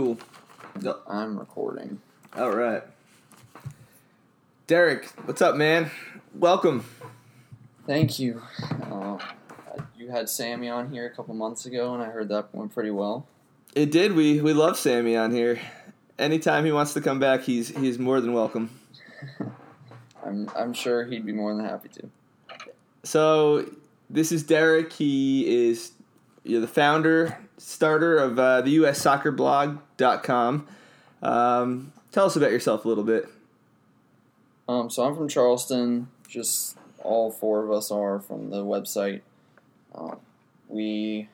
Cool. I'm recording. All right. Derek, what's up, man? Welcome. Thank you. Uh, you had Sammy on here a couple months ago, and I heard that went pretty well. It did. We we love Sammy on here. Anytime he wants to come back, he's he's more than welcome. I'm I'm sure he'd be more than happy to. So this is Derek. He is you're the founder, starter of uh, the Um, tell us about yourself a little bit. Um, so I'm from Charleston. Just all four of us are from the website. Um, we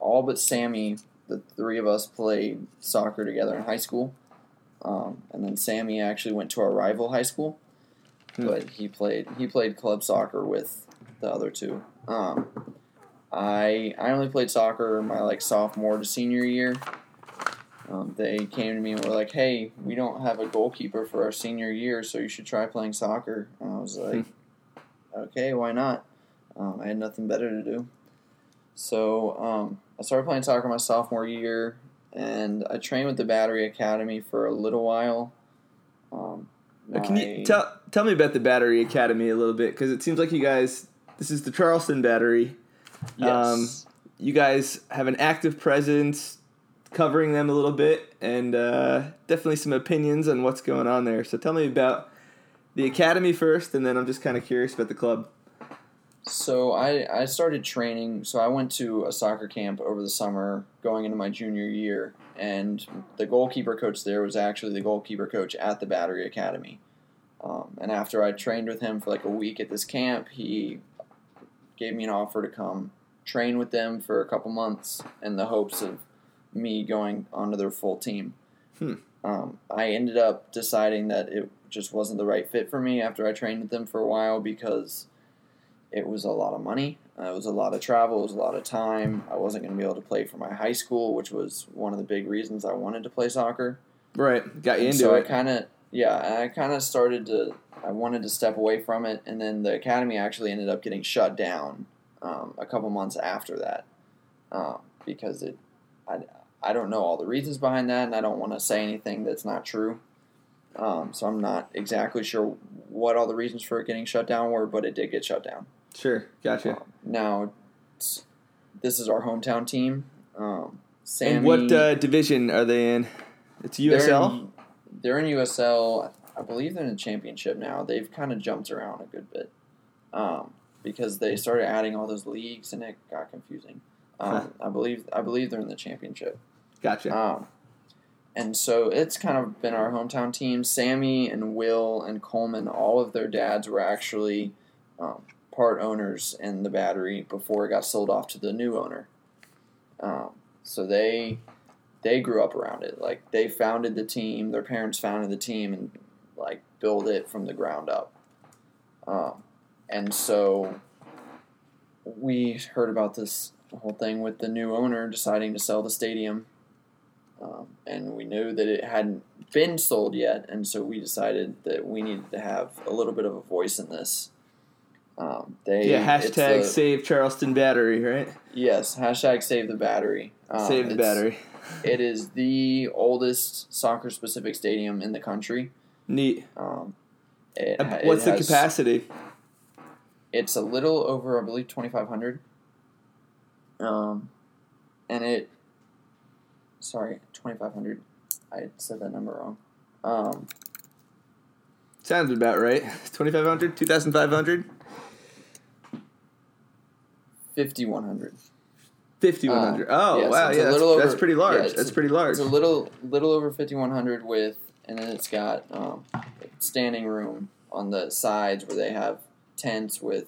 all but Sammy, the three of us played soccer together in high school. Um, and then Sammy actually went to our rival high school, Hmm. but he played he played club soccer with the other two. Um, I I only played soccer my like sophomore to senior year. Um, they came to me and were like, "Hey, we don't have a goalkeeper for our senior year, so you should try playing soccer." And I was like, "Okay, why not?" Um, I had nothing better to do, so um, I started playing soccer my sophomore year, and I trained with the Battery Academy for a little while. Um, Uh, Can you tell tell me about the Battery Academy a little bit? Because it seems like you guys. This is the Charleston Battery. Yes. You guys have an active presence, covering them a little bit, and uh, definitely some opinions on what's going on there. So tell me about the academy first, and then I'm just kind of curious about the club. So I, I started training. So I went to a soccer camp over the summer going into my junior year. And the goalkeeper coach there was actually the goalkeeper coach at the Battery Academy. Um, and after I trained with him for like a week at this camp, he gave me an offer to come train with them for a couple months in the hopes of me going onto their full team. Hmm. Um, I ended up deciding that it just wasn't the right fit for me after I trained with them for a while because it was a lot of money. Uh, it was a lot of travel. It was a lot of time. I wasn't going to be able to play for my high school, which was one of the big reasons I wanted to play soccer. Right, got you And into so I it. kind of, yeah, I kind of started to. I wanted to step away from it, and then the academy actually ended up getting shut down um, a couple months after that um, because it. I, I don't know all the reasons behind that, and I don't want to say anything that's not true. Um, so I'm not exactly sure what all the reasons for it getting shut down were, but it did get shut down. Sure, gotcha. Um, now, this is our hometown team. Um, Sammy, and what uh, division are they in? It's they're USL. in- They're in, USL. I believe they're in the championship now. They've kind of jumped around a good bit um, because they started adding all those leagues and it got confusing. Um, I believe I believe they're in the championship. Gotcha. Um, and so it's kind of been our hometown team. Sammy and Will and Coleman, all of their dads were actually um, part owners in the battery before it got sold off to the new owner. Um, so they they grew up around it. Like they founded the team. Their parents founded the team and like build it from the ground up. Um, and so we heard about this whole thing with the new owner deciding to sell the stadium um, and we knew that it hadn't been sold yet, and so we decided that we needed to have a little bit of a voice in this. Um, they yeah, hashtag the- save Charleston Battery, right? yes, hashtag save the battery. Um, save the battery. It is the oldest soccer specific stadium in the country. Neat. Um, it, ha- it What's the has- capacity? It's a little over, I believe, twenty five hundred. Um, and it, sorry, twenty five hundred. I said that number wrong. Um, Sounds about right. 2,500, 2,500, 5100. 5,100. Uh, oh, yeah, wow. Yeah, that's, pretty large. yeah, that's a- pretty large. It's a little little over 5100 with and then it's got um, standing room on the sides where they have tents with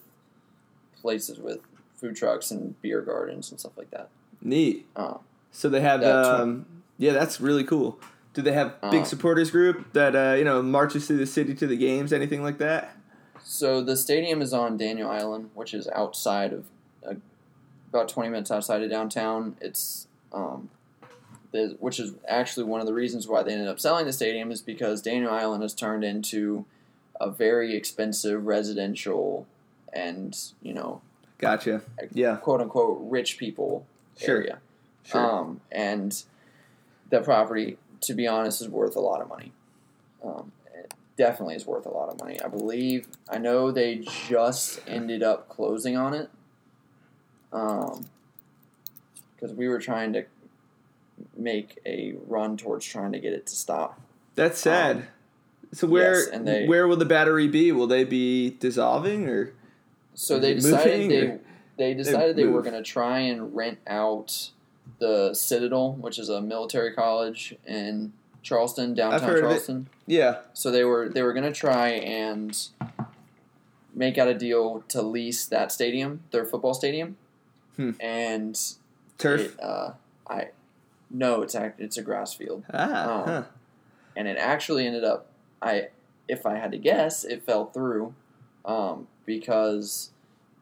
places with food trucks and beer gardens and stuff like that. Neat. Um, So they have what- um, yeah, that's really cool. Do they have big Um, supporters group that uh, you know marches through the city to the games, anything like that? So the stadium is on Daniel Island, which is outside of uh, about twenty minutes outside of downtown. It's um, which is actually one of the reasons why they ended up selling the stadium is because Daniel Island has turned into a very expensive residential and you know Gotcha. Yeah, quote unquote rich people Sure. area. Sure. Um, and the property, to be honest, is worth a lot of money. Um, it definitely is worth a lot of money. I believe. I know they just ended up closing on it. Um, because we were trying to make a run towards trying to get it to stop. that's sad. so where yes, and they- where will the battery be? Will they be dissolving or So they decided they or- they decided they, were going to try and rent out the Citadel, which is a military college in Charleston, downtown heard of it. Charleston. yeah? So they were they were going to try and make out a deal to lease that stadium, their football stadium, Hmm. and Turf. It, uh, I no, it's act it's a grass field, ah, oh. huh. and it actually ended up I if I had to guess, it fell through um, because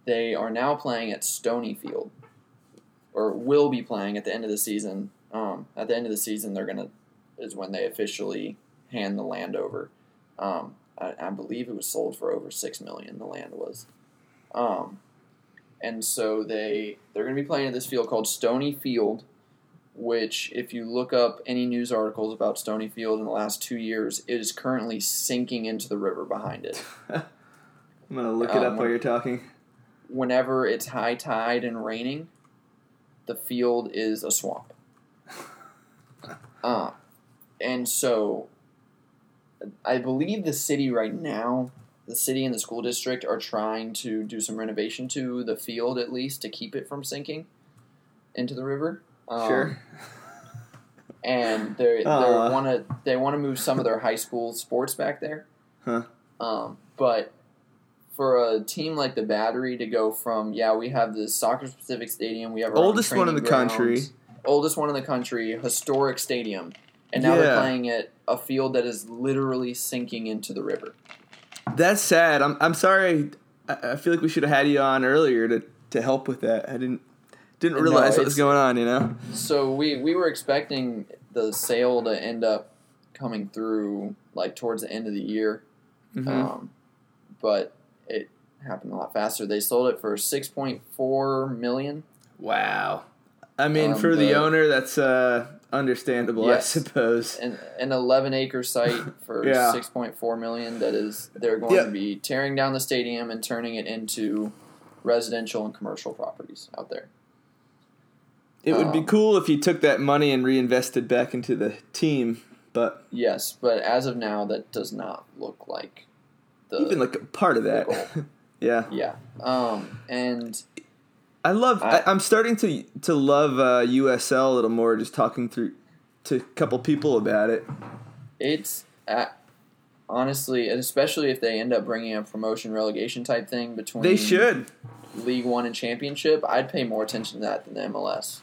they are now playing at Stony Field, or will be playing at the end of the season. Um, at the end of the season, they're gonna is when they officially hand the land over. Um, I, I believe it was sold for over six million. The land was, um, and so they they're gonna be playing at this field called Stony Field. Which, if you look up any news articles about Stony Field in the last two years, it is currently sinking into the river behind it. I'm gonna look it Um, up while you're talking. whenever it's high tide and raining, the field is a swamp. Uh, and so, I believe the city right now, the city and the school district are trying to do some renovation to the field at least to keep it from sinking into the river. Um, sure. and they they Aw. want to they want to move some of their high school sports back there. Huh. Um, but for a team like the Battery to go from yeah, we have the soccer specific stadium, we have Oldest one in the country. oldest one in the country, historic stadium, and now they're playing at a field that is literally sinking into the river. That's sad. I'm I'm sorry. I, I feel like we should have had you on earlier to, to help with that. I didn't didn't No, realize what was going on. You know. So we we were expecting the sale to end up coming through like towards the end of the year. Mhm. Um, but it happened a lot faster. They sold it for six point four million. wow. I mean, Um, for the the- owner, that's uh, understandable, Yes. I suppose. An, an eleven acre site for Yeah. six point four million. That is, they're going Yeah. to be tearing down the stadium and turning it into residential and commercial properties out there. It would be um, cool if you took that money and reinvested back into the team, but Yes, but as of now, that does not look like the even like a part of that. yeah. yeah. Um, and I love. I- I'm starting to to love uh, USL a little more. Just talking through to a couple people about it. It's uh honestly, and especially if they end up bringing a promotion relegation type thing between They should League One and Championship, I'd pay more attention to that than the MLS.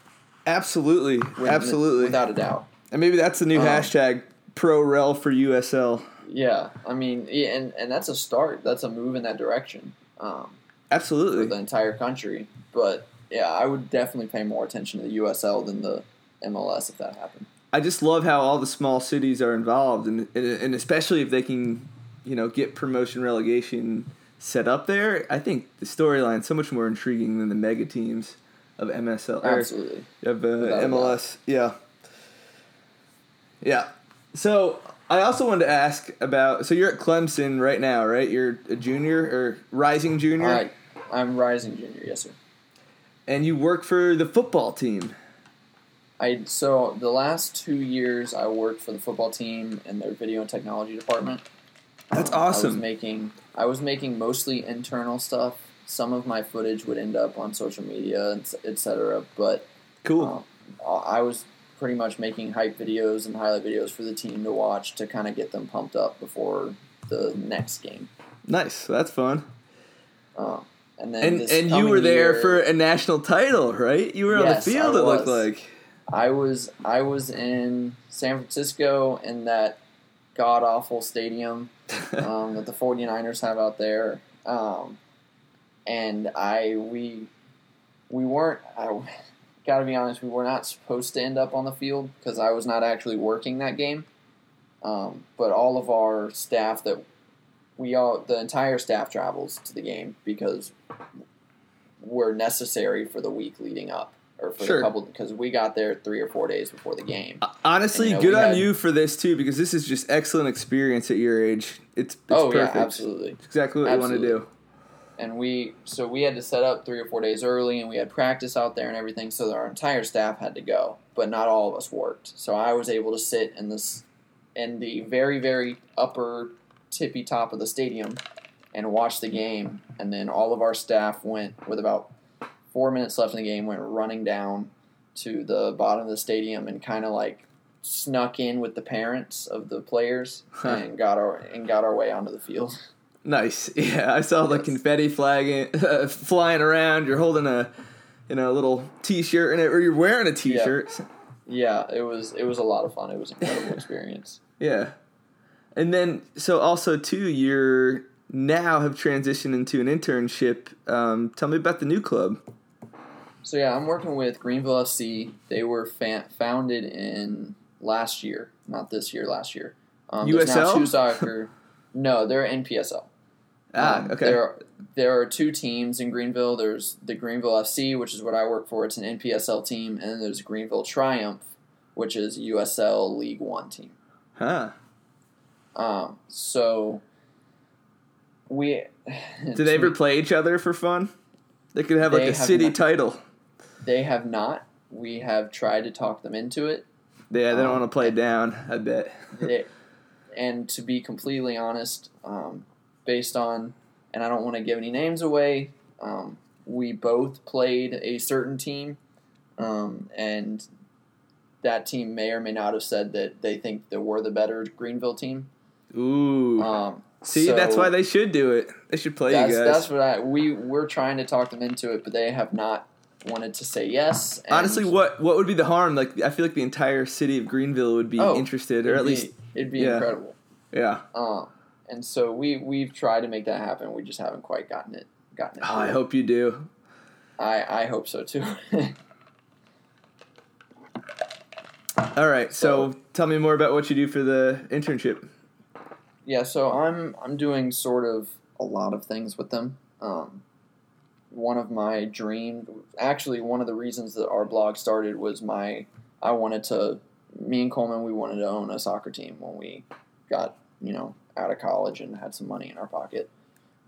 absolutely, With- absolutely. without a doubt. and maybe that's the new Um, hashtag pro rel for USL. Yeah, I mean, yeah, and and that's a start. That's a move in that direction um, for Absolutely. the entire country. But yeah, I would definitely pay more attention to the USL than the MLS if that happened. I just love how all the small cities are involved, and and, especially if they can, you know, get promotion relegation set up there. I think the storyline's so much more intriguing than the mega teams of MSL or Absolutely. of uh, MLS. Yeah, yeah. So I also wanted to ask about. So you're at Clemson right now, right? You're a junior or rising junior, All right, I'm rising junior. Yes, sir. and you work for the football team. I so the last two years I worked for the football team in their video and technology department. That's Um, I was awesome. making I was making mostly internal stuff. Some of my footage would end up on social media, etc. But Cool. um, I was pretty much making hype videos and highlight videos for the team to watch to kind of get them pumped up before the next game. nice. That's fun. Uh, And then And and you were there year- for a national title, right? You were on the field. I It looked like. I was I was in San Francisco in that god awful stadium um, that the 49ers have out there. Um, and I we we weren't I got to be honest, we were not supposed to end up on the field because I was not actually working that game. Um, but all of our staff that we all the entire staff travels to the game because we're necessary for the week leading up or for Sure. the couple because we got there three or four days before the game. Honestly, And, you know, good on had- you for this too, because this is just excellent experience at your age. It's, it's oh perfect. yeah, absolutely. It's exactly what Absolutely. you want to do. And we so we had to set up three or four days early and we had practice out there and everything so our entire staff had to go but not all of us worked. So i was able to sit in this in the very very upper tippy top of the stadium and watch the game. And then all of our staff went with about four minutes left in the game went running down to the bottom of the stadium and kind of like snuck in with the parents of the players and got our and got our way onto the field Nice. Yeah, I saw the Yes. confetti flagging, flying around. You're holding a, you know, a little T-shirt in it, or you're wearing a T-shirt. Yeah, it was it was a lot of fun. It was an incredible experience. Yeah. And then, so also too, you're now have transitioned into an internship. Um, tell me about the new club. So yeah, I'm working with Greenville FC. They were fa- founded in last year, not this year, last year. Um, there's now USL? two soccer. No, they're NPSL. Ah, Um, okay. There, are, there are two teams in Greenville. There's the Greenville FC, which is what I work for. It's an NPSL team, and then there's Greenville Triumph, which is USL League One team. Huh. Um, so we Do they ever play each other for fun? They could have like a city not. title. They have not. We have tried to talk them into it. Yeah, they don't Um, want to play down. I bet. They, and to be completely honest, um, based on, and I don't want to give any names away, um, we both played a certain team, um, and that team may or may not have said that they think that we're the better Greenville team. Ooh. Um, See, so that's why they should do it. They should play that's, you guys. that's what I we we're trying to talk them into it, but they have not wanted to say yes. and- Honestly, what what would be the harm? Like, I feel like the entire city of Greenville would be Oh, interested, or at be- least, it'd be yeah. incredible. yeah. Um, and so we we've tried to make that happen. We just haven't quite gotten it gotten it. Oh, I hope you do. I I hope so too. All right, so, tell me more about what you do for the internship. yeah, so I'm I'm doing sort of a lot of things with them. Um, one of my dream, actually, one of the reasons that our blog started was my I wanted to. Me and Coleman, we wanted to own a soccer team when we got you know out of college and had some money in our pocket.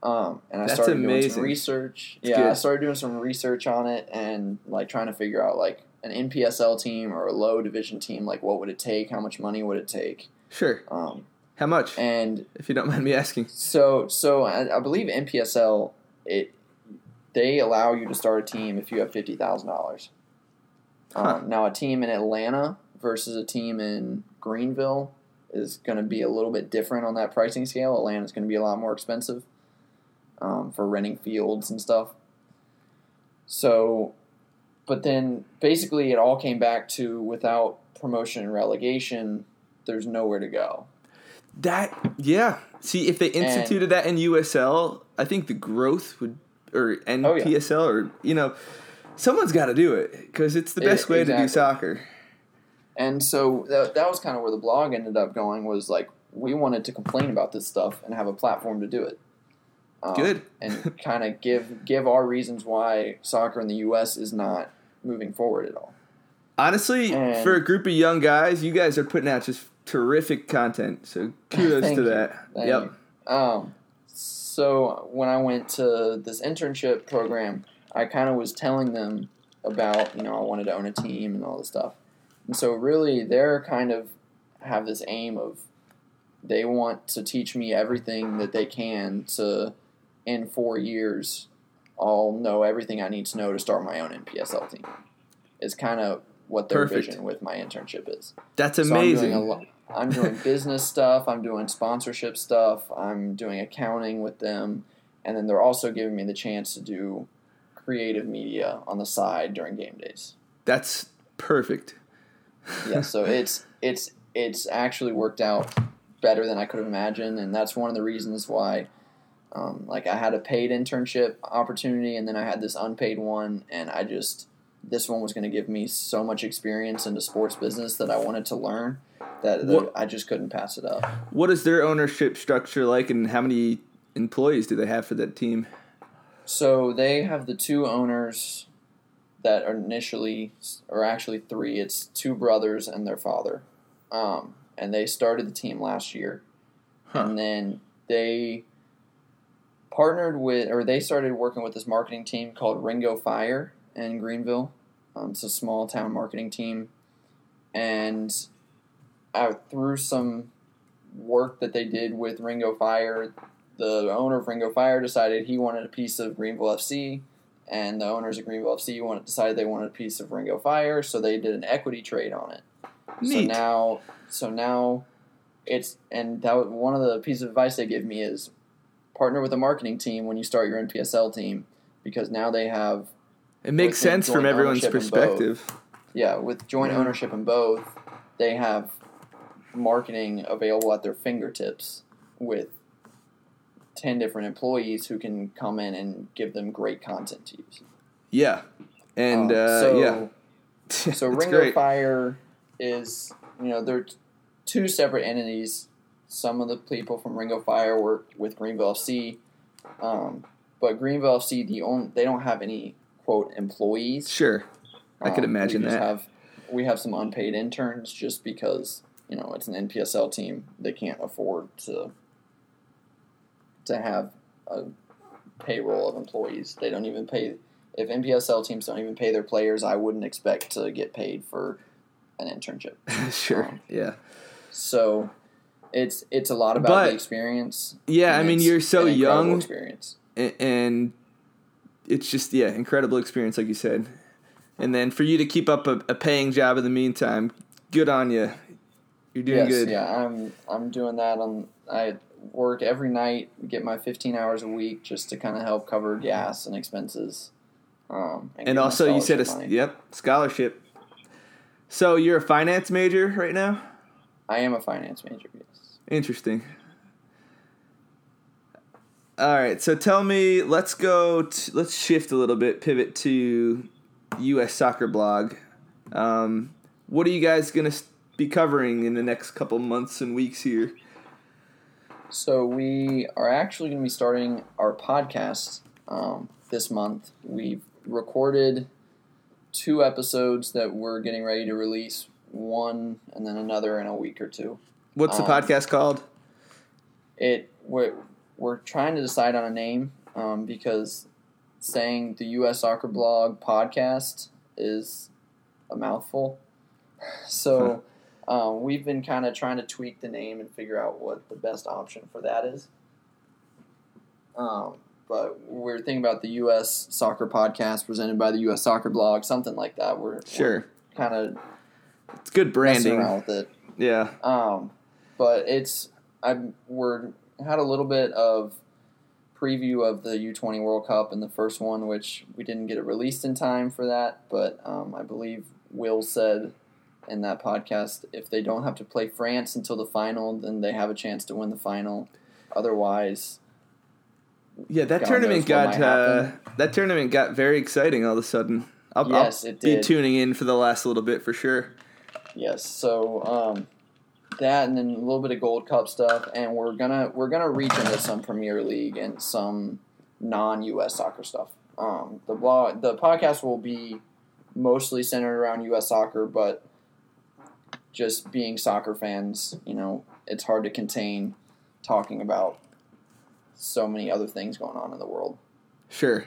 Um, and I That's started doing some research. Yeah, I started doing some research on it and like trying to figure out like an NPSL team or a low division team. Like, what would it take? How much money would it take? Sure. Um, How much? and if you don't mind me asking. so, so I, I believe NPSL it they allow you to start a team if you have fifty thousand dollars. Huh. Um, now, a team in Atlanta versus a team in Greenville is going to be a little bit different on that pricing scale. Atlanta is going to be a lot more expensive um, for renting fields and stuff. So, but then basically it all came back to without promotion and relegation, there's nowhere to go. That yeah. See, if they instituted that in USL, I think the growth would, or Oh, yeah. NPSL, or you know, someone's got to do it because it's the best way to do soccer. And so that, that was kind of where the blog ended up going was like we wanted to complain about this stuff and have a platform to do it. Um, Good. and kind of give give our reasons why soccer in the U.S. is not moving forward at all. Honestly, And- for a group of young guys, you guys are putting out just terrific content. So kudos to that. Yep. you. Um, so when I went to this internship program, I kind of was telling them about you know I wanted to own a team and all this stuff, and so really they're kind of have this aim of they want to teach me everything that they can to in four years I'll know everything I need to know to start my own NPSL team. It's kind of what their Perfect. vision with my internship is. That's So I'm doing amazing. I'm doing business stuff. I'm doing sponsorship stuff. I'm doing accounting with them, and then they're also giving me the chance to do creative media on the side during game days. That's perfect. Yeah, so it's it's it's actually worked out better than I could have imagined, and that's one of the reasons why. Um, like I had a paid internship opportunity, and then I had this unpaid one, and I just this one was going to give me so much experience into sports business that I wanted to learn that, that What- I just couldn't pass it up. What is their ownership structure like, and how many employees do they have for that team? So they have the two owners that are initially, or actually three. It's two brothers and their father, um, and they started the team last year, Huh. and then they partnered with, or they started working with this marketing team called Ringo Fire in Greenville. Um, it's a small town marketing team, and uh, through some work that they did with Ringo Fire, the owner of Ringo Fire decided he wanted a piece of Greenville FC, and the owners of Greenville FC wanted, decided they wanted a piece of Ringo Fire, so they did an equity trade on it. So now, so now, it's and that was one of the pieces of advice they give me is partner with a marketing team when you start your NPSL team because now they have it makes sense from everyone's both. perspective. yeah with joint Yeah. ownership in both they have marketing available at their fingertips with 10 different employees who can come in and give them great content to use Yeah, and Um, uh, so, yeah, So Ringo great. Fire is, you know, they're two separate entities. Some of the people from Ring of Fire work with Greenville FC, um, but Greenville FC, the only they don't have any quote employees. Sure, I could Um, imagine we just that. Have, we have some unpaid interns just because you know it's an NPSL team. They can't afford to to have a payroll of employees. They don't even pay. If NPSL teams don't even pay their players, I wouldn't expect to get paid for an internship. sure, um, yeah, So it's it's a lot about But- the experience. yeah. I mean, you're so young, Experience. a- and it's just yeah, incredible experience, like you said. And then for you to keep up a, a paying job in the meantime, good on you. You're doing yes, good. yeah, I'm I'm doing that on I work every night, get my 15 hours a week just to kind of help cover gas and expenses. Um, And my also, you said a money. yep scholarship. So you're a finance major right now. I am a finance major. Yes. Interesting. All right, so tell me, let's go. T- let's shift a little bit, pivot to U.S. Soccer Blog. Um, what are you guys gonna be covering in the next couple months and weeks here? So we are actually going to be starting our podcast um, this month. We've recorded two episodes that we're getting ready to release. One and then another in a week or two. What's the Um, podcast called? it we're, trying to decide on a name um, because saying the U.S. Soccer Blog podcast is a mouthful. So um, we've been kind of trying to tweak the name and figure out what the best option for that is. Um, but we're thinking about the U.S. Soccer Podcast presented by the U.S. Soccer Blog, something like that. We're, Sure, kind of it's good branding. around with it. Yeah, Um, but it's I we're had a little bit of preview of the U20 World Cup in the first one, which we didn't get it released in time for that. But um, I believe Will said in that podcast if they don't have to play France until the final, then they have a chance to win the final. Otherwise, yeah. That God tournament got uh, that tournament got very exciting all of a sudden. I'll, yes, I'll be tuning in for the last little bit for sure. Yes, so um, that and then a little bit of Gold Cup stuff, and we're gonna we're gonna reach into some Premier League and some non-U.S. soccer stuff. Um, the blog, the podcast will be mostly centered around U.S. soccer, but just being soccer fans, you know, it's hard to contain talking about so many other things going on in the world. Sure,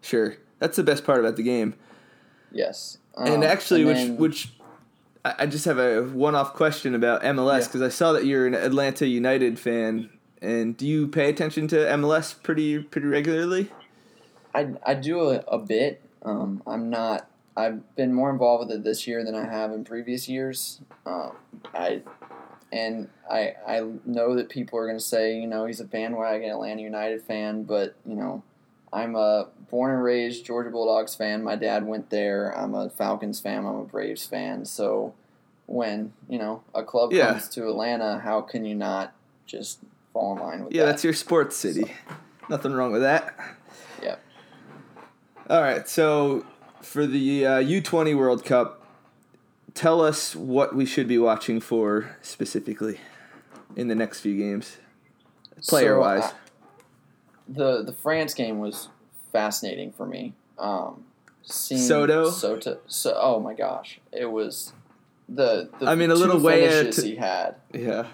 sure. That's the best part about the game. Yes, and Um, actually, and which then- which I just have a one-off question about MLS Yeah. because I saw that you're an Atlanta United fan, and do you pay attention to MLS pretty pretty regularly? I, I do a, a bit. Um, I'm not. I've been more involved with it this year than I have in previous years. Um, I and I I know that people are going to say, you know, he's a bandwagon Atlanta United fan, but you know, I'm a born and raised Georgia Bulldogs fan. My dad went there. I'm a Falcons fan. I'm a Braves fan. So when you know a club Yeah. comes to Atlanta, how can you not just fall in line with Yeah, that? that's your sports city. Nothing wrong with that. Yep. All right, so for the uh, U20 World Cup, tell us what we should be watching for specifically in the next few games, player wise. So, uh, the the France game was fascinating for me. Um, seeing Soto? Soto, so oh my gosh, it was the. the I mean, a little way finishes to- he had yeah.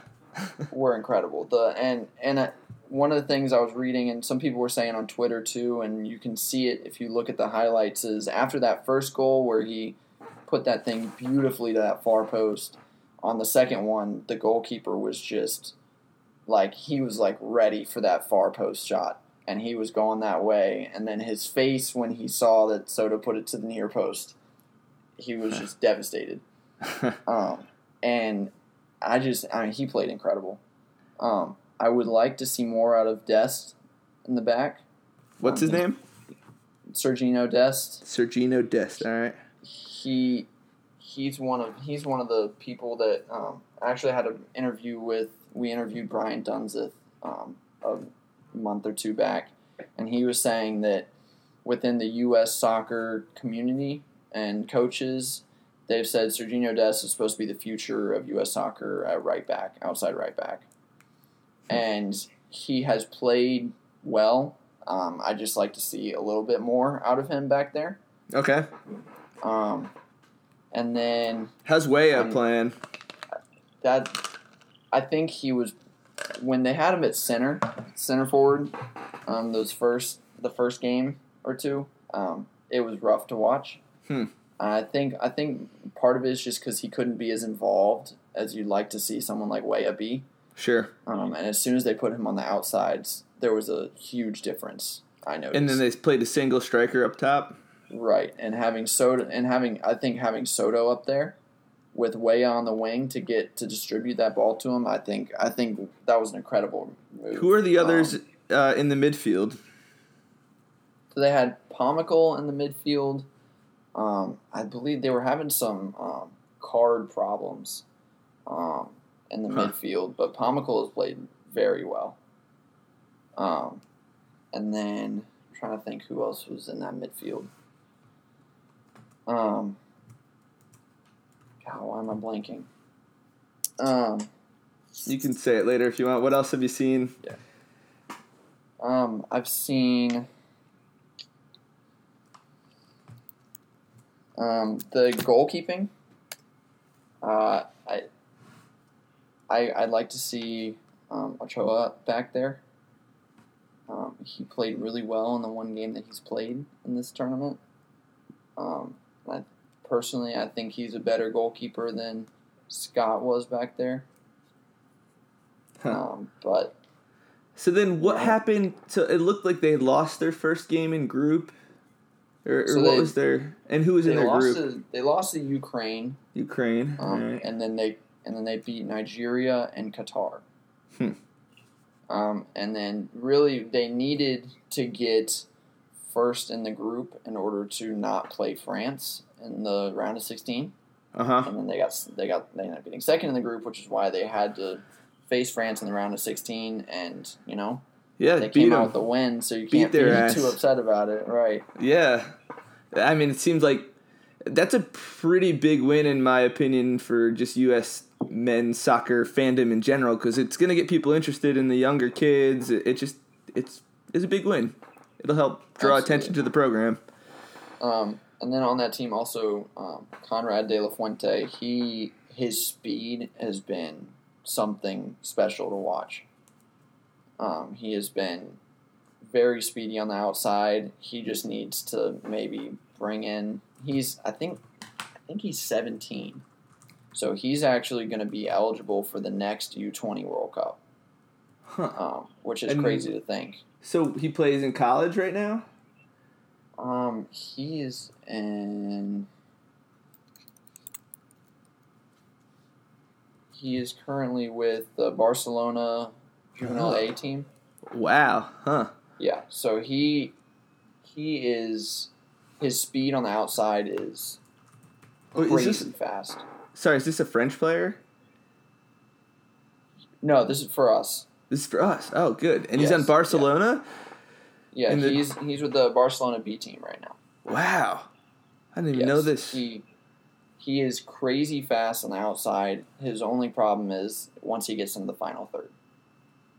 were incredible. The and and uh, one of the things I was reading, and some people were saying on Twitter too, and you can see it if you look at the highlights. Is after that first goal where he put that thing beautifully to that far post. On the second one, the goalkeeper was just like he was like ready for that far post shot, and he was going that way. And then his face when he saw that Soto put it to the near post, he was just devastated. Um, and I just, I mean, he played incredible. Um, I would like to see more out of Dest in the back. What's his name? Sergino Dest. Sergino Dest. All right. He, he's one of he's one of the people that um, I actually had an interview with. We interviewed Brian Dunzith um, a month or two back, and he was saying that within the U.S. soccer community and coaches, they've said Sergio Dest is supposed to be the future of U.S. soccer at right back, outside right back, and he has played well. Um, I just like to see a little bit more out of him back there. Okay. Um, and then How's Weah Um, playing? that I think he was when they had him at center, center forward, um, those first the first game or two, um, it was rough to watch. Hmm. I think I think part of it is just because he couldn't be as involved as you'd like to see someone like Weah be. Sure. Um, and as soon as they put him on the outsides, there was a huge difference. I noticed. And then they played a single striker up top. Right, and having Soto and having I think having Soto up there with Weah on the wing to get to distribute that ball to him, I think I think that was an incredible move. Who are the others Um, uh, in the midfield? so they had Pomykal in the midfield. Um, I believe they were having some um, card problems um, in the Huh. midfield, but Pomykal has played very well. Um, and then I'm trying to think who else was in that midfield. Um, God, why am I blanking? Um, You can say it later if you want. What else have you seen? Um, I've seen um, the goalkeeping. Uh, I, I I'd like to see um, Ochoa back there. Um, he played really well in the one game that he's played in this tournament. Um, I, personally, I think he's a better goalkeeper than Scott was back there. Huh. Um, but So then, what Yeah. happened? So it looked like they lost their first game in group, or, or So what they- was their and who was in their lost group? to they lost to Ukraine. Ukraine. Um, Alright. and then they and then they beat Nigeria and Qatar. Hmm. Um, and then really they needed to get first in the group in order to not play France in the round of sixteen. Uh huh. And then they got they got they ended up getting second in the group, which is why they had to face France in the round of sixteen. And you know Yeah, they came out with the win, so you can't be ass. too upset about it, right? Yeah, I mean, it seems like that's a pretty big win in my opinion for just U.S. men's soccer fandom in general because it's gonna get people interested in the younger kids. It, it just it's it's a big win. It'll help draw Absolutely. attention to the program. Um, and then on that team also, um, Konrad De La Fuente. He his speed has been something special to watch. Um, he has been very speedy on the outside. He just needs to maybe bring in. He's I think I think he's seventeen, so he's actually going to be eligible for the next U twenty World Cup, Huh. um, which is And- crazy to think. So he plays in college right now. Um, he is in. he is currently with the Barcelona juvenile. A team. Wow. Huh. Yeah, so he he is his speed on the outside is Oh, is crazy this, fast. sorry, is this a French player? No, this is for us. This is for us. Oh, good. And he's Yes, on Barcelona. Yeah, In the- he's he's with the Barcelona B team right now. Wow. I didn't even Yes, know this. He he is crazy fast on the outside. His only problem is once he gets into the final third.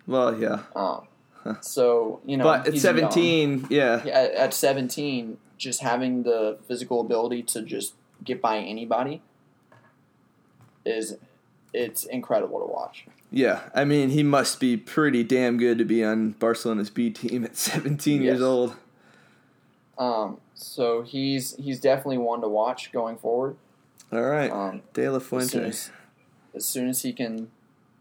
well, yeah. Um, so you know, but at he's young. 17, yeah. Yeah, at, at 17, just having the physical ability to just get by anybody is it's incredible to watch. Yeah. I mean, he must be pretty damn good to be on Barcelona's B team at 17 years Yes. old. Um, so he's he's definitely one to watch going forward. All right. Um, De La as soon as, as soon as he can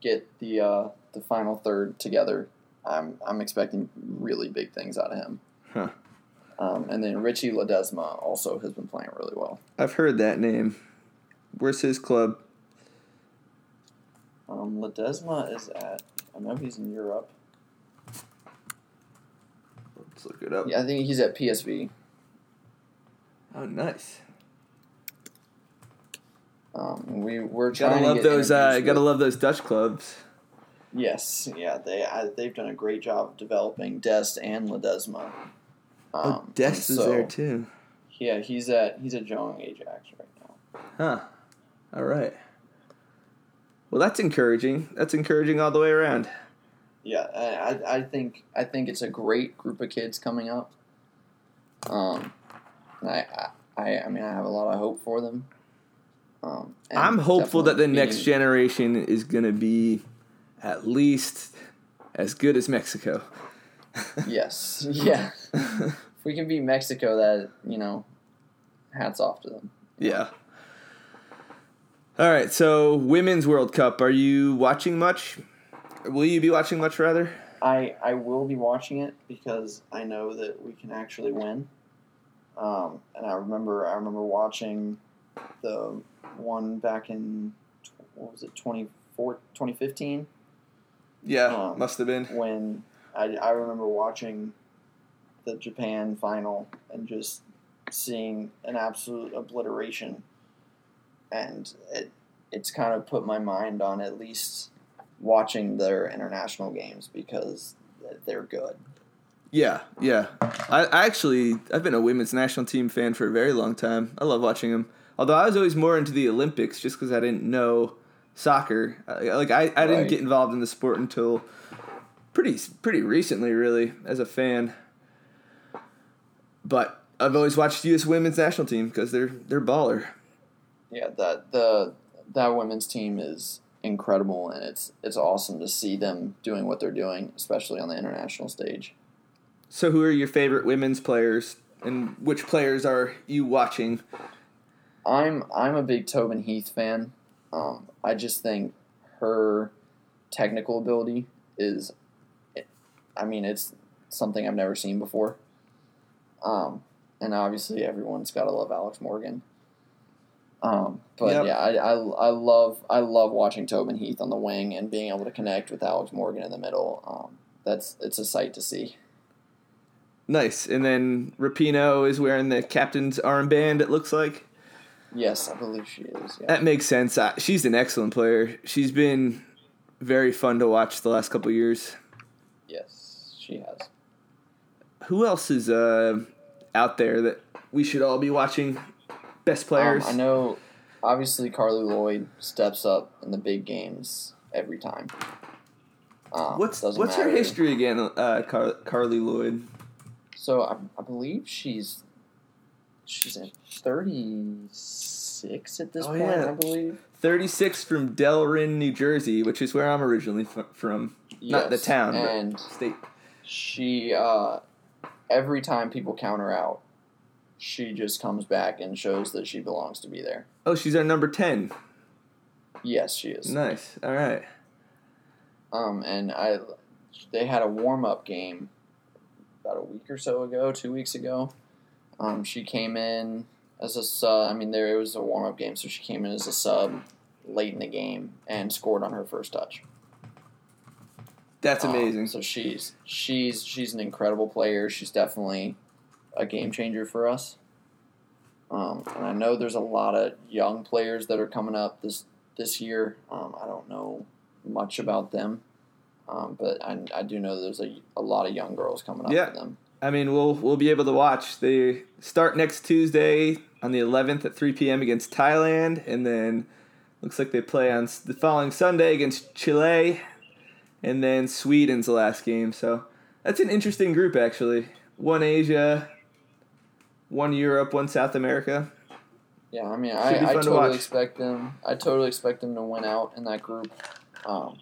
get the uh, the final third together, I'm I'm expecting really big things out of him. Huh. Um, and then Richie Ledesma also has been playing really well. I've heard that name. Where's his club? Um, Ledesma is at I know he's in Europe. Let's look it up. Yeah, I think he's at PSV. Oh, nice. Um, we we're trying Gotta to love get those. Uh, interviews gotta with- love those Dutch clubs. Yes, yeah, they I, they've done a great job of developing Dest and Ledesma. Um, oh, Dest and is so- there too. Yeah, he's at he's at Jong Ajax right now. Huh. All right. Well, that's encouraging. That's encouraging all the way around. Yeah, I, I, think I think it's a great group of kids coming up. Um, I, I I mean I have a lot of hope for them. Um, I'm hopeful that the definitely next generation is going to be at least as good as Mexico. Yes, yeah. if we can beat Mexico, that you know, hats off to them. yeah. All right. So, Women's World Cup. Are you watching much? Will you be watching much rather? I I will be watching it because I know that we can actually win. Um, and I remember I remember watching the one back in what was it 24, 2015 Yeah, Um, must have been. when I I remember watching the Japan final and just seeing an absolute obliteration, and it it's kind of put my mind on at least watching their international games because they're good. Yeah, yeah. I, I actually I've been a women's national team fan for a very long time. I love watching them. Although I was always more into the Olympics just because I didn't know soccer. Uh, like I, I didn't get involved in the sport until pretty pretty recently, really, as a fan. But I've always watched U.S. women's national team because they're they're baller. Yeah, that the that women's team is incredible, and it's it's awesome to see them doing what they're doing, especially on the international stage. So who are your favorite women's players, and which players are you watching? I'm I'm a big Tobin Heath fan. Um, I just think her technical ability is, I mean, it's something I've never seen before. Um, and obviously everyone's got to love Alex Morgan. Um, but Yep. yeah, I, I, I love I love watching Tobin Heath on the wing and being able to connect with Alex Morgan in the middle. Um, that's it's a sight to see. Nice. And then Rapinoe is wearing the captain's armband. It looks like. Yes, I believe she is. Yeah. That makes sense. I, she's an excellent player. She's been very fun to watch the last couple years. Yes, she has. Who else is uh, out there that we should all be watching? Best players. Um, I know, obviously, Carli Lloyd steps up in the big games every time. Um, what's what's her history again? Uh, Car- Carli Lloyd. So I, I believe she's she's at thirty six at this Oh, point. yeah. I believe. Thirty six from Delran, New Jersey, which is where I'm originally f- from. Not the Yes, town, but- And State. she uh, every time people count her out, she just comes back and shows that she belongs to be there. Oh, she's our number ten. Yes, she is. Nice. All right. Um, and I, they had a warm up game about a week or so ago, two weeks ago. Um, she came in as a sub. I mean, there it was a warm up game, so she came in as a sub. late in the game and scored on her first touch. That's Um, amazing. so she's she's she's an incredible player. She's definitely a game changer for us. Um, and I know there's a lot of young players that are coming up this this year. Um, I don't know much about them, um, but I, I do know there's a, a lot of young girls coming up Yeah. for them. I mean, we'll we'll be able to watch. They start next Tuesday on the 11th at 3 p.m. against Thailand, and then looks like they play on the following Sunday against Chile, and then Sweden's the last game. So that's an interesting group, actually. One Asia, one Europe, one South America. Yeah, I mean, I, I to totally watch. expect them. I totally expect them to win out in that group. Um,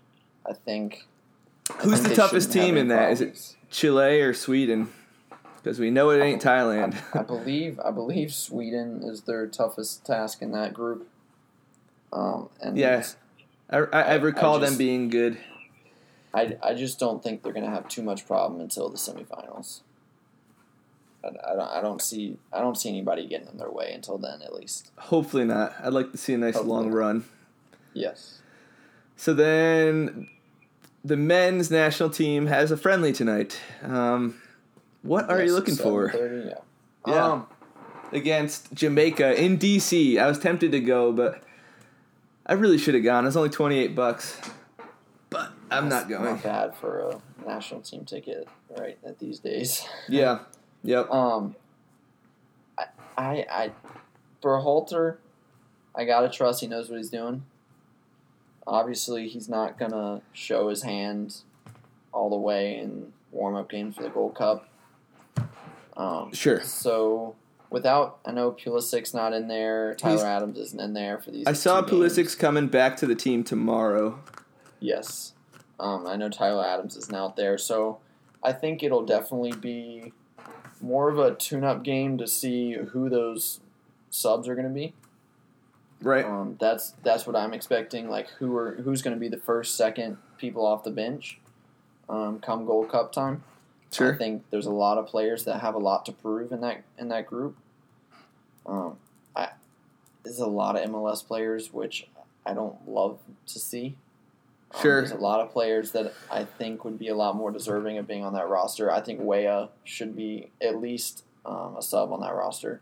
I think. I Who's think the toughest team in that? Is it. Chile or Sweden? Because we know it ain't Thailand. I believe I believe Sweden is their toughest task in that group. Um, and Yeah. I, I, I I recall them being good. I, I just don't think they're gonna have too much problem until the semifinals. I, I don't I don't see I don't see anybody getting in their way until then at least. Hopefully not. I'd like to see a nice Hopefully long not. run. Yes. So then, the men's national team has a friendly tonight. Um, what are you looking for Yeah. Yeah. Um, against Jamaica in DC? I was tempted to go, but I really should have gone. It's only twenty eight bucks, but I'm not that's going. Not bad for a national team ticket, right? At these days. Yeah. Yep. Um, I, I, I, Berhalter, I gotta trust he knows what he's doing. Obviously, he's not gonna show his hand all the way in warm up games for the Gold Cup. Um, Sure. So without, I know Pulisic's not in there. Tyler He's- Adams isn't in there for these. I saw two games. Pulisic's coming back to the team tomorrow. Yes. Um, I know Tyler Adams isn't out there, so I think it'll definitely be more of a tune-up game to see who those subs are going to be. Right. Um, that's that's what I'm expecting. Like who are who's going to be the first, second people off the bench, um, come Gold Cup time. Sure. I think there's a lot of players that have a lot to prove in that in that group. Um, I there's a lot of MLS players which I don't love to see. Um, Sure. there's a lot of players that I think would be a lot more deserving of being on that roster. I think Weah should be at least um, a sub on that roster.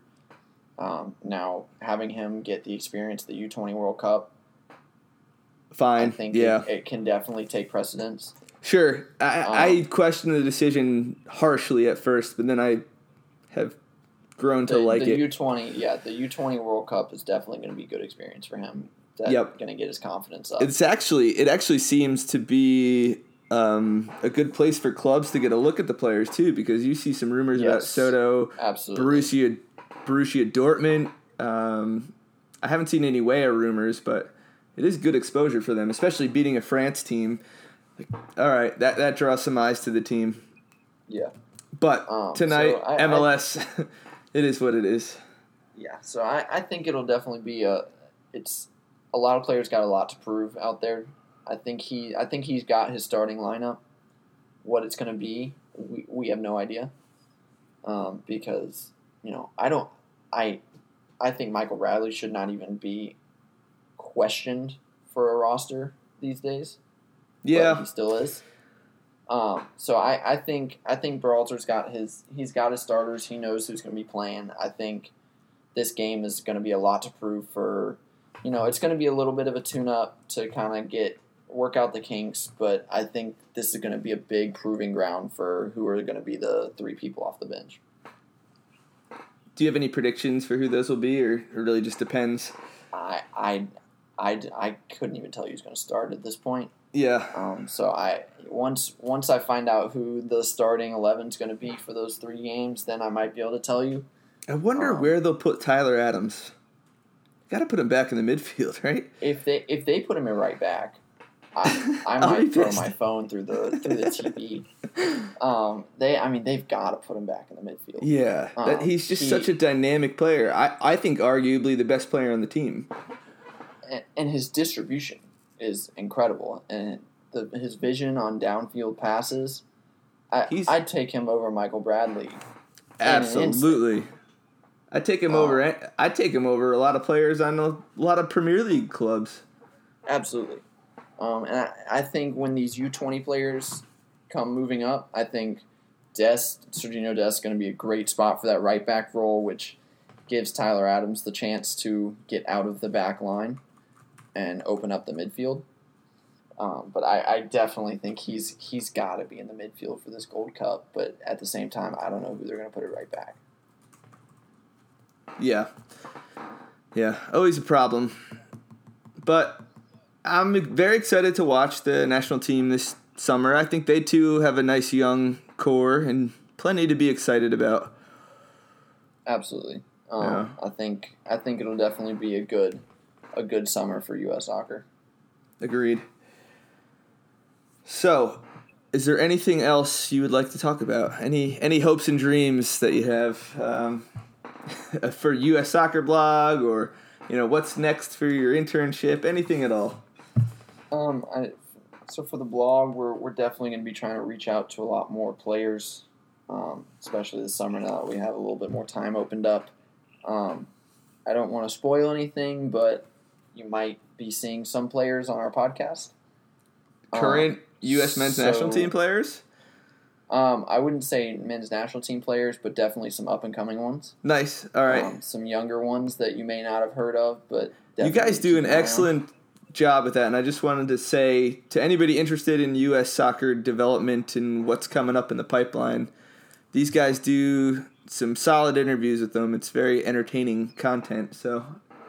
Um, now having him get the experience of the U20 World Cup, Fine. I think yeah. it, it can definitely take precedence. Sure. I, Um, I questioned the decision harshly at first, but then I have grown to the, like the it. U twenty, yeah, the U twenty World Cup is definitely going to be a good experience for him. That's Yep. going to get his confidence up. It's actually it actually seems to be um, a good place for clubs to get a look at the players too, because you see some rumors about Soto, Absolutely. Borussia, Borussia Dortmund. Um, I haven't seen any Weah rumors, but it is good exposure for them, especially beating a France team. Like, all right, that that draws some eyes to the team. Yeah. But Um, tonight, so I- I- MLS, it is what it is. Yeah. So I, I think it'll definitely be a. It's a lot of players got a lot to prove out there. I think he I think he's got his starting lineup. What it's going to be, we, we have no idea. Um, because you know I don't I I think Michael Bradley should not even be questioned for a roster these days. but Yeah, he still is. Um, so I, I think I think Berhalter's got his he's got his starters. He knows who's going to be playing. I think this game is going to be a lot to prove for. You know, it's going to be a little bit of a tune up to kind of get work out the kinks, but I think this is going to be a big proving ground for who are going to be the three people off the bench. Do you have any predictions for who those will be, or it really just depends? I I I, I couldn't even tell you who's going to start at this point. Yeah, Um, so I once once I find out who the starting eleven is going to be for those three games, then I might be able to tell you. I wonder Um, where they'll put Tyler Adams. Got to put him back in the midfield, right? If they if they put him in right back, I, I might throw my phone through the through the TV. Um, they I mean they've got to put him back in the midfield. Yeah, that, Um, he's just he- such a dynamic player. I, I think arguably the best player on the team. and, and his distribution is incredible, and the, his vision on downfield passes. I, He's- I'd take him over Michael Bradley. Absolutely. I take him Oh. over. I take him over a lot of players on a lot of Premier League clubs. Absolutely. Um, and I, I think when these U twenty players come moving up, I think Dest Sergio Dest is going to be a great spot for that right back role, which gives Tyler Adams the chance to get out of the back line and open up the midfield. Um, but I, I definitely think he's he's got to be in the midfield for this Gold Cup. But at the same time, I don't know who they're going to put it right back. Yeah. Yeah, always a problem. But I'm very excited to watch the national team this summer. I think they too have a nice young core and plenty to be excited about. Absolutely. Um, Yeah. I think I think it'll definitely be a good a good summer for U.S. soccer. Agreed. So, is there anything else you would like to talk about? Any any hopes and dreams that you have um, for U.S. Soccer Blog, or you know what's next for your internship? Anything at all? Um, I, so for the blog, we're, we're definitely going to be trying to reach out to a lot more players, um, especially this summer now that we have a little bit more time opened up. Um, I don't want to spoil anything, but you might be seeing some players on our podcast. Um, Current U.S. men's national team players. Um, I wouldn't say men's national team players, but definitely some up and coming ones. Nice. All right. Um, some younger ones that you may not have heard of, but you guys do an excellent job with that, and I just wanted to say to anybody interested in U.S. soccer development and what's coming up in the pipeline, these guys do some solid interviews with them. It's very entertaining content. So,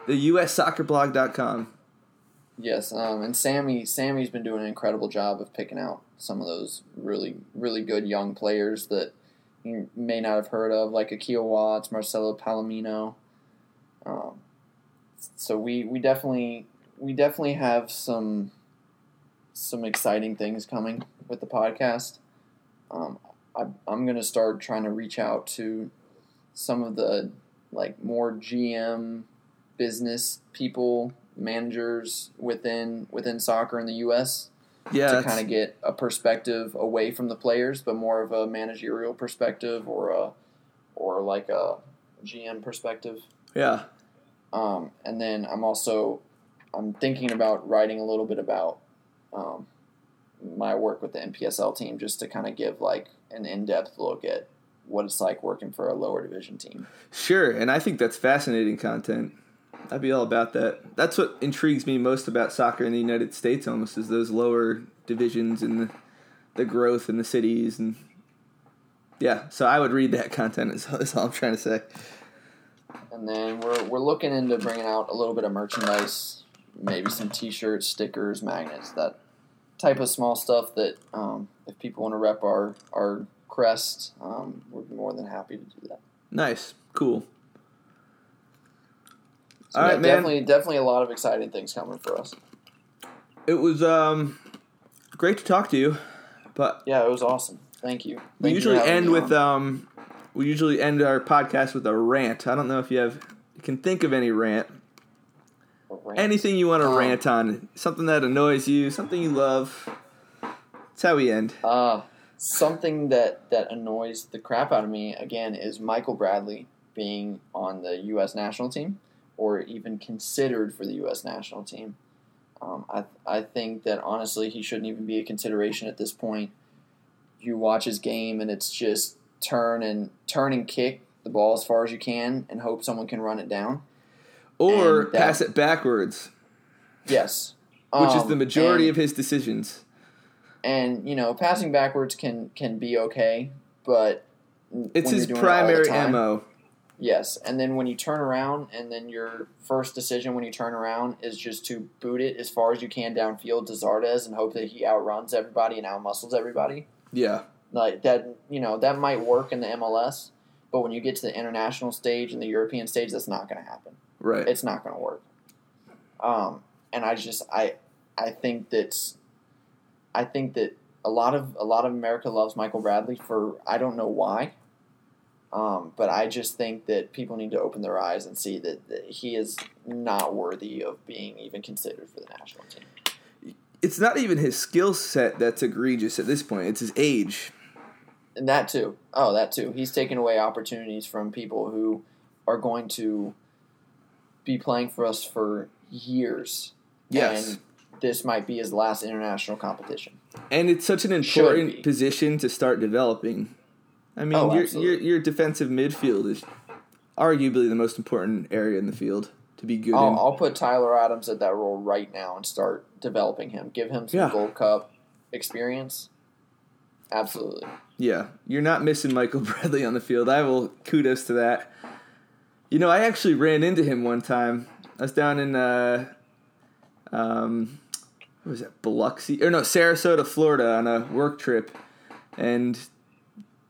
the USSoccerblog.com. Yes, um, and Sammy Sammy's been doing an incredible job of picking out some of those really really good young players that you may not have heard of, like Akil Watts, Marcelo Palomino. Um, so we, we definitely we definitely have some some exciting things coming with the podcast. Um, I, I'm gonna start trying to reach out to some of the like more GM business people managers within within soccer in the U.S. Yeah, to kind of get a perspective away from the players, but more of a managerial perspective or a or like a GM perspective. yeah. Um, and then I'm also I'm thinking about writing a little bit about um, my work with the NPSL team, just to kind of give like an in depth look at what it's like working for a lower division team. Sure, and I think that's fascinating content. I'd be all about that. That's what intrigues me most about soccer in the United States. Almost is those lower divisions and the, the growth in the cities and yeah. So I would read that content. Is, is all I'm trying to say. And then we're, we're looking into bringing out a little bit of merchandise, maybe some T-shirts, stickers, magnets, that type of small stuff. That um, if people want to rep our our crest, um, we're more than happy to do that. Nice, cool. So All yeah, right, man. definitely, definitely a lot of exciting things coming for us. It was um great to talk to you, but Yeah, it was awesome. Thank you. we Thank you for usually having end with um we usually end our podcast with a rant. I don't know if you have you can think of any rant. Rant. Anything you want to Um, rant on, something that annoys you, something you love. That's how we end. Uh, something that, that annoys the crap out of me again is Michael Bradley being on the U.S. national team or even considered for the U.S. national team. Um, I, I think that honestly he shouldn't even be a consideration at this point. You watch his game and it's just turn and turn and kick the ball as far as you can and hope someone can run it down. Or that- pass it backwards, Yes, which is Um, the majority and- of his decisions. and you know passing backwards can can be okay, but It's his you're doing it all the primary MO. Yes, and then when you turn around, and then your first decision when you turn around is just to boot it as far as you can downfield to Zardes and hope that he outruns everybody and outmuscles everybody. Yeah. Like that, you know, that might work in the MLS, but when you get to the international stage and the European stage, that's not going to happen. Right. It's not going to work. Um, and I just I I think that's I think that a lot of a lot of America loves Michael Bradley for I don't know why. Um, but I just think that people need to open their eyes and see that, that he is not worthy of being even considered for the national team. it's not even his skill set that's egregious at this point. It's his age. And that too. Oh, that too. He's taken away opportunities from people who are going to be playing for us for years. Yes. And this might be his last international competition. And it's such an important position to start developing. I mean, Oh, your, your your defensive midfield is arguably the most important area in the field to be good I'll, in. I'll put Tyler Adams at that role right now and start developing him. Give him some Yeah. Gold Cup experience. Absolutely. Yeah, you're not missing Michael Bradley on the field. I will kudos to that. You know, I actually ran into him one time. I was down in uh, um, what was that Biloxi or no Sarasota, Florida, on a work trip, and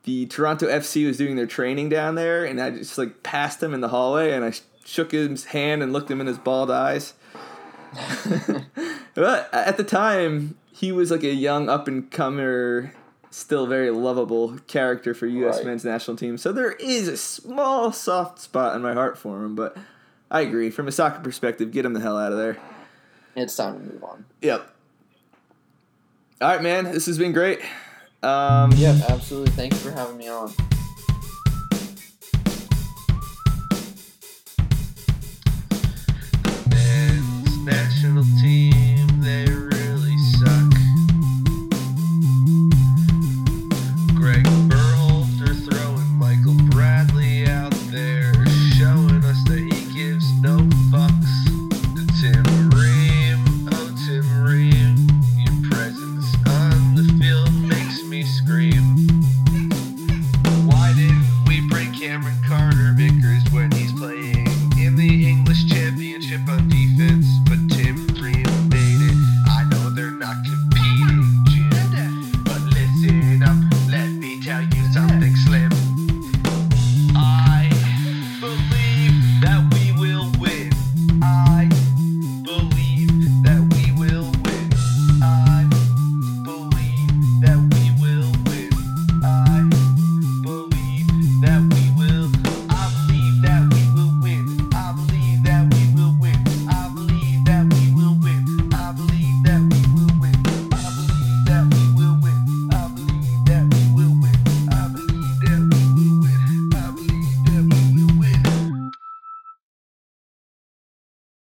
the Toronto FC was doing their training down there, and I just like passed him in the hallway, and I sh- shook his hand and looked him in his bald eyes. but at the time, he was like a young up and comer, still very lovable character for U.S. Right. men's national team. So there is a small soft spot in my heart for him. But I agree, from a soccer perspective, get him the hell out of there. It's time to move on. Yep. All right, man. This has been great. Um, Yep, absolutely. Thank you for having me on.